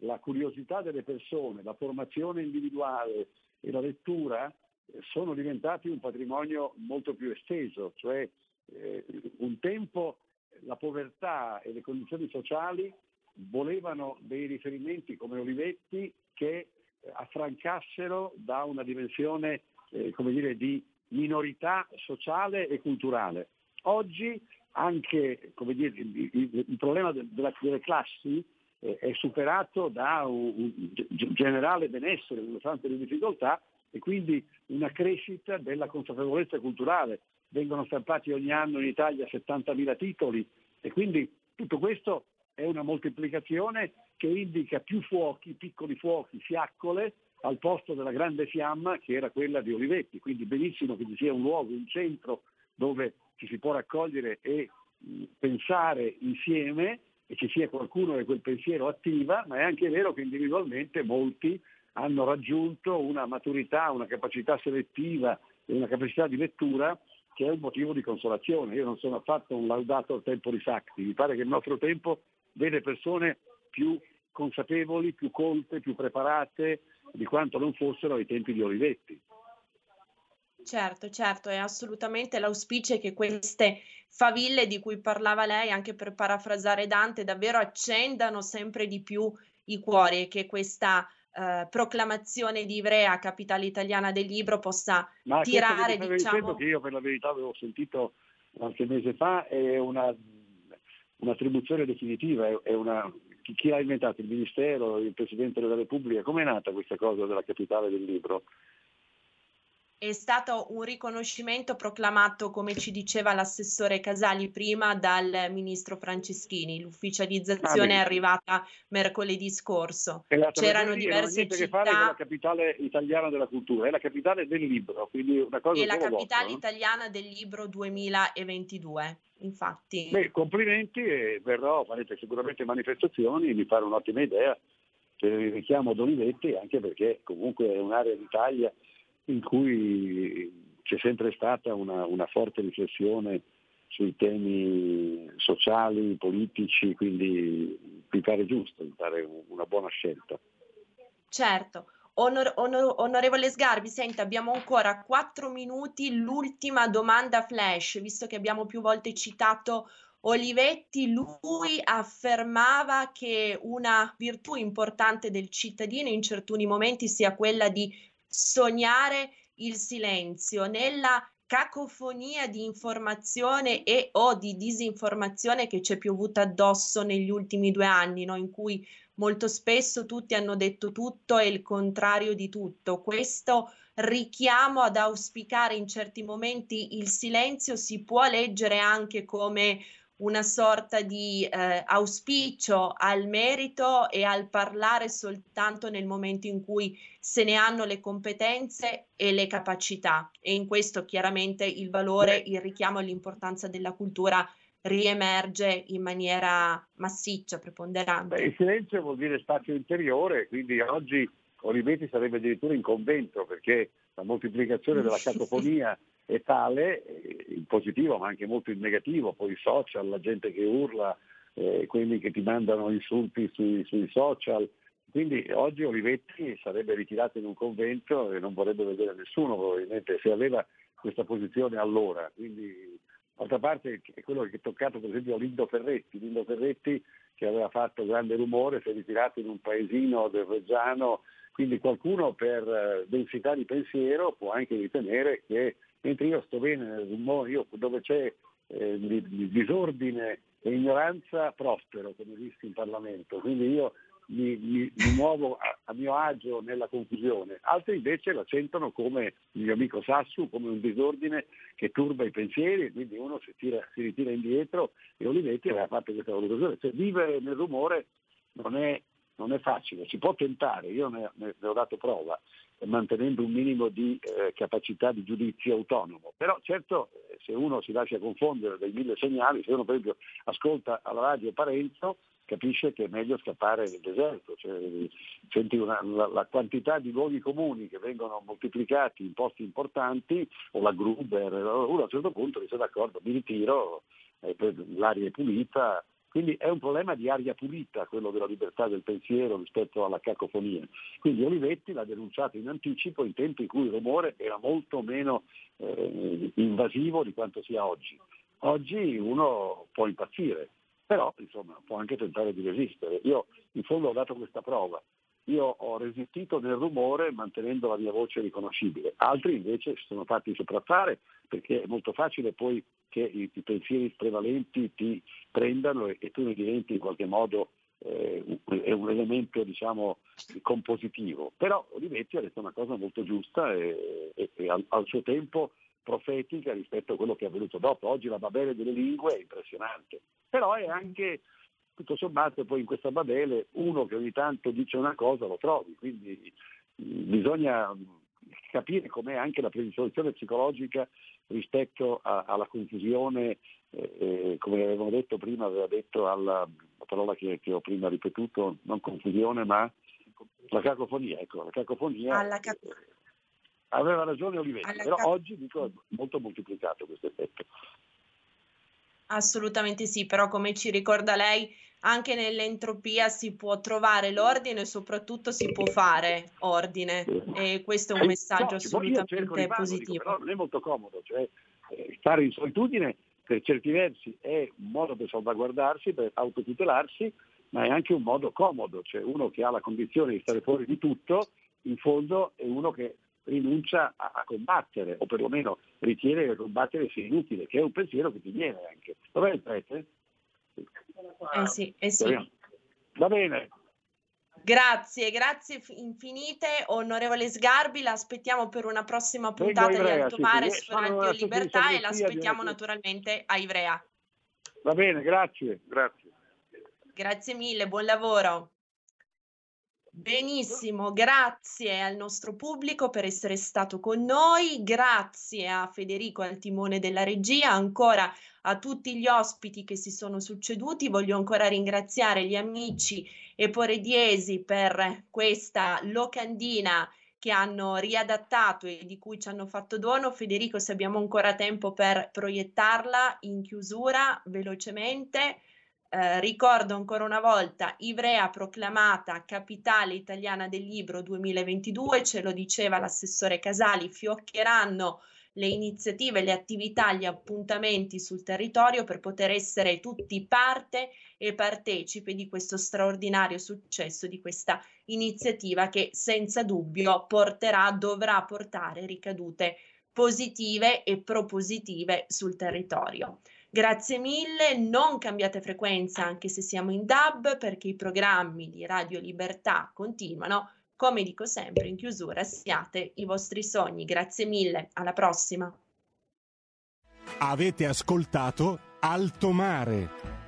la curiosità delle persone, la formazione individuale e la lettura eh, sono diventati un patrimonio molto più esteso, cioè eh, un tempo la povertà e le condizioni sociali volevano dei riferimenti come Olivetti che eh, affrancassero da una dimensione eh, dire, di minorità sociale e culturale. Oggi anche dire, il, il, il, problema della, delle classi eh, è superato da un, un, generale benessere, nonostante le difficoltà, e quindi una crescita della consapevolezza culturale. Vengono stampati ogni anno in Italia 70.000 titoli e quindi tutto questo è una moltiplicazione che indica più fuochi, piccoli fuochi, fiaccole, al posto della grande fiamma che era quella di Olivetti. Quindi benissimo che ci sia un luogo, un centro dove ci si può raccogliere e pensare insieme e ci sia qualcuno che quel pensiero attiva, ma è anche vero che individualmente molti hanno raggiunto una maturità, una capacità selettiva e una capacità di lettura che è un motivo di consolazione. Io non sono affatto un laudato al tempo di Sacchi, mi pare che il nostro tempo vede persone più consapevoli, più colte, più preparate di quanto non fossero ai tempi di Olivetti. Certo, certo, è assolutamente l'auspicio che queste faville di cui parlava lei, anche per parafrasare Dante, davvero accendano sempre di più i cuori e che questa eh, proclamazione di Ivrea, capitale italiana del libro, possa Ma tirare, che diciamo... che io per la verità avevo sentito qualche mese fa è una, un'attribuzione definitiva, è, è una, chi, chi l'ha inventato? Il Ministero, il Presidente della Repubblica? Com'è nata questa cosa della capitale del libro? È stato un riconoscimento proclamato, come ci diceva l'assessore Casali prima, dal ministro Franceschini. L'ufficializzazione ah, è arrivata mercoledì scorso. C'erano diverse città. Che fare con la capitale italiana della cultura, è la capitale del libro, quindi una cosa È la capitale vostro, italiana del libro 2022. Infatti. Beh, complimenti e verrò, farete sicuramente manifestazioni, mi pare un'ottima idea richiamo ad Olivetti, anche perché comunque è un'area d'Italia in cui c'è sempre stata una, una forte riflessione sui temi sociali, politici, quindi mi pare giusto, mi pare una buona scelta. Certo. Onor, onor, onorevole Sgarbi, senta, abbiamo ancora quattro minuti, l'ultima domanda flash, visto che abbiamo più volte citato Olivetti, lui affermava che una virtù importante del cittadino in certi momenti sia quella di sognare il silenzio, nella cacofonia di informazione e o di disinformazione che ci è piovuta addosso negli ultimi due anni, no? in cui molto spesso tutti hanno detto tutto e il contrario di tutto. Questo richiamo ad auspicare in certi momenti il silenzio si può leggere anche come una sorta di eh, auspicio al merito e al parlare soltanto nel momento in cui se ne hanno le competenze e le capacità e in questo chiaramente il valore, il richiamo all'importanza della cultura riemerge in maniera massiccia, preponderante. Beh, il silenzio vuol dire spazio interiore, quindi oggi Olivetti sarebbe addirittura in convento perché la moltiplicazione della cacofonia è tale, eh, in positivo ma anche molto in negativo, poi i social, la gente che urla, eh, quelli che ti mandano insulti sui, sui, social. Quindi oggi Olivetti sarebbe ritirato in un convento e non vorrebbe vedere nessuno probabilmente se aveva questa posizione allora. Quindi, d'altra parte è quello che è toccato per esempio a Lindo Ferretti. Lindo Ferretti che aveva fatto grande rumore si è ritirato in un paesino del Reggiano, quindi qualcuno per eh, densità di pensiero può anche ritenere che mentre io sto bene nel rumore, io dove c'è eh, disordine e ignoranza prospero, come dissi in Parlamento, quindi io mi, mi, mi muovo a, a, mio agio nella confusione, altri invece la sentono come il mio amico Sassu, come un disordine che turba i pensieri, quindi uno si, tira, si ritira indietro e Olivetti aveva fatto questa valutazione, cioè vivere nel rumore non è, non è facile, si può tentare, io ne, ne, ne ho dato prova, mantenendo un minimo di eh, capacità di giudizio autonomo. Però certo eh, se uno si lascia confondere dai mille segnali, se uno per esempio ascolta alla radio Parenzo, capisce che è meglio scappare nel deserto, cioè, senti una, la, la, quantità di luoghi comuni che vengono moltiplicati in posti importanti, o la Gruber, uno a un certo punto dice d'accordo, mi ritiro, eh, l'aria è pulita, quindi è un problema di aria pulita quello della libertà del pensiero rispetto alla cacofonia. Quindi Olivetti l'ha denunciato in anticipo in tempi in cui il rumore era molto meno eh, invasivo di quanto sia oggi. Oggi uno può impazzire, però insomma, può anche tentare di resistere. Io in fondo ho dato questa prova. io ho resistito nel rumore mantenendo la mia voce riconoscibile, altri invece si sono fatti sopraffare perché è molto facile poi che i, i pensieri prevalenti ti prendano e, e, tu ne diventi in qualche modo eh, un, un, elemento diciamo, compositivo. Però Olivetti ha detto una cosa molto giusta e, e, e al, al, suo tempo profetica rispetto a quello che è avvenuto dopo. Oggi la Babele delle lingue è impressionante, però è anche tutto sommato poi in questa Babele uno che ogni tanto dice una cosa lo trovi, quindi bisogna capire com'è anche la predisposizione psicologica rispetto a, alla confusione, eh, eh, come avevamo detto prima, aveva detto alla parola che, che, ho prima ripetuto, non confusione ma la cacofonia, ecco, la cacofonia. Alla cac- aveva ragione Olivetti, però cac- oggi dico molto moltiplicato questo effetto. Assolutamente sì, però come ci ricorda lei, anche nell'entropia si può trovare l'ordine e soprattutto si può fare ordine e questo è un messaggio no, assolutamente positivo. Dico, però non è molto comodo, cioè eh, stare in solitudine per certi versi è un modo per salvaguardarsi, per autotutelarsi, ma è anche un modo comodo, cioè uno che ha la condizione di stare fuori di tutto, in fondo è uno che rinuncia a, a combattere, o perlomeno ritiene che combattere sia inutile, che è un pensiero che ti viene anche. Dov'è il prete? Eh sì, eh sì. Va bene. Grazie, grazie infinite, onorevole Sgarbi, la aspettiamo per una prossima puntata di Alto Mare sì, su Radio Libertà e l'aspettiamo naturalmente a Ivrea. Va bene, grazie, grazie. Grazie mille, buon lavoro. Benissimo, grazie al nostro pubblico per essere stato con noi, grazie a Federico al timone della regia, ancora a tutti gli ospiti che si sono succeduti, voglio ancora ringraziare gli amici e porediesi per questa locandina che hanno riadattato e di cui ci hanno fatto dono. Federico, se abbiamo ancora tempo per proiettarla in chiusura velocemente. Eh, ricordo ancora una volta, Ivrea proclamata capitale italiana del libro 2022, ce lo diceva l'assessore Casali, fioccheranno le iniziative, le attività, gli appuntamenti sul territorio per poter essere tutti parte e partecipe di questo straordinario successo, di questa iniziativa che senza dubbio porterà, dovrà portare ricadute positive e propositive sul territorio. Grazie mille, non cambiate frequenza anche se siamo in DAB perché i programmi di Radio Libertà continuano. Come dico sempre in chiusura, siate i vostri sogni. Grazie mille, alla prossima. Avete ascoltato Alto Mare.